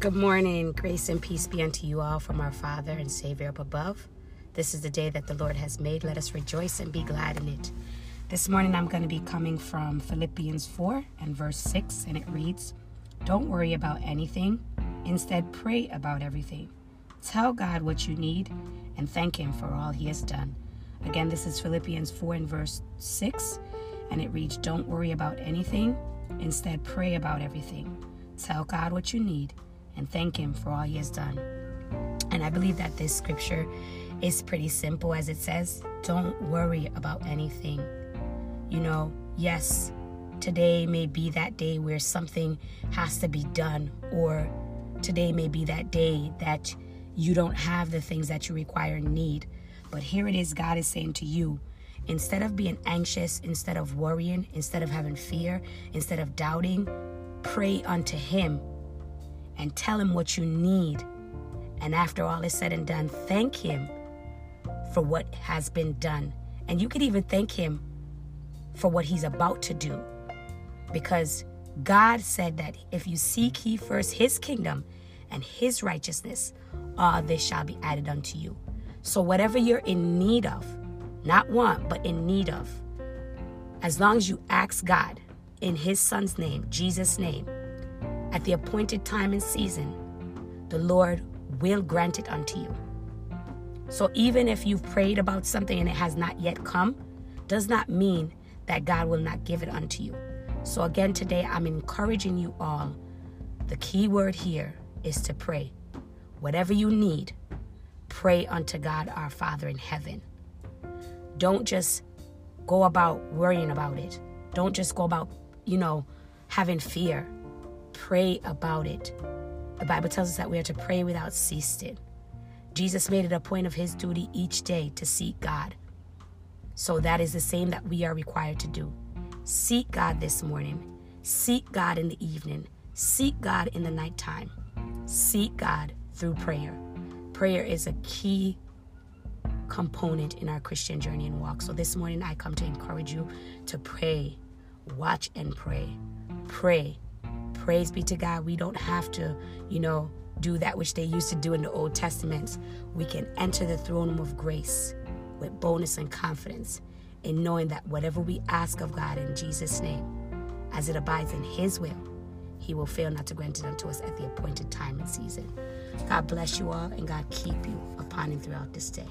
Good morning. Grace and peace be unto you all from our Father and Savior up above. This is the day that the Lord has made. Let us rejoice and be glad in it. This morning I'm going to be coming from Philippians 4 and verse 6, and it reads Don't worry about anything, instead, pray about everything. Tell God what you need and thank Him for all He has done. Again, this is Philippians 4 and verse 6, and it reads Don't worry about anything, instead, pray about everything. Tell God what you need and thank Him for all He has done. And I believe that this scripture is pretty simple as it says, Don't worry about anything. You know, yes, today may be that day where something has to be done, or today may be that day that you don't have the things that you require and need. But here it is God is saying to you, instead of being anxious, instead of worrying, instead of having fear, instead of doubting, pray unto Him and tell Him what you need. And after all is said and done, thank Him for what has been done. And you could even thank Him for what He's about to do. Because God said that if you seek He first His kingdom and His righteousness, all this shall be added unto you. So, whatever you're in need of, not want, but in need of, as long as you ask God in His Son's name, Jesus' name, at the appointed time and season, the Lord will grant it unto you. So even if you've prayed about something and it has not yet come, does not mean that God will not give it unto you. So again, today I'm encouraging you all. The key word here is to pray. Whatever you need, pray unto God our Father in heaven. Don't just go about worrying about it. Don't just go about, you know, having fear. Pray about it. The Bible tells us that we are to pray without ceasing. Jesus made it a point of his duty each day to seek God. So that is the same that we are required to do. Seek God this morning. Seek God in the evening. Seek God in the nighttime. Seek God through prayer. Prayer is a key component in our Christian journey and walk. So this morning I come to encourage you to pray, watch and pray. Pray. Praise be to God. We don't have to, you know, do that which they used to do in the Old Testament. We can enter the throne room of grace with boldness and confidence in knowing that whatever we ask of God in Jesus' name, as it abides in His will, He will fail not to grant it unto us at the appointed time and season. God bless you all and God keep you upon and throughout this day.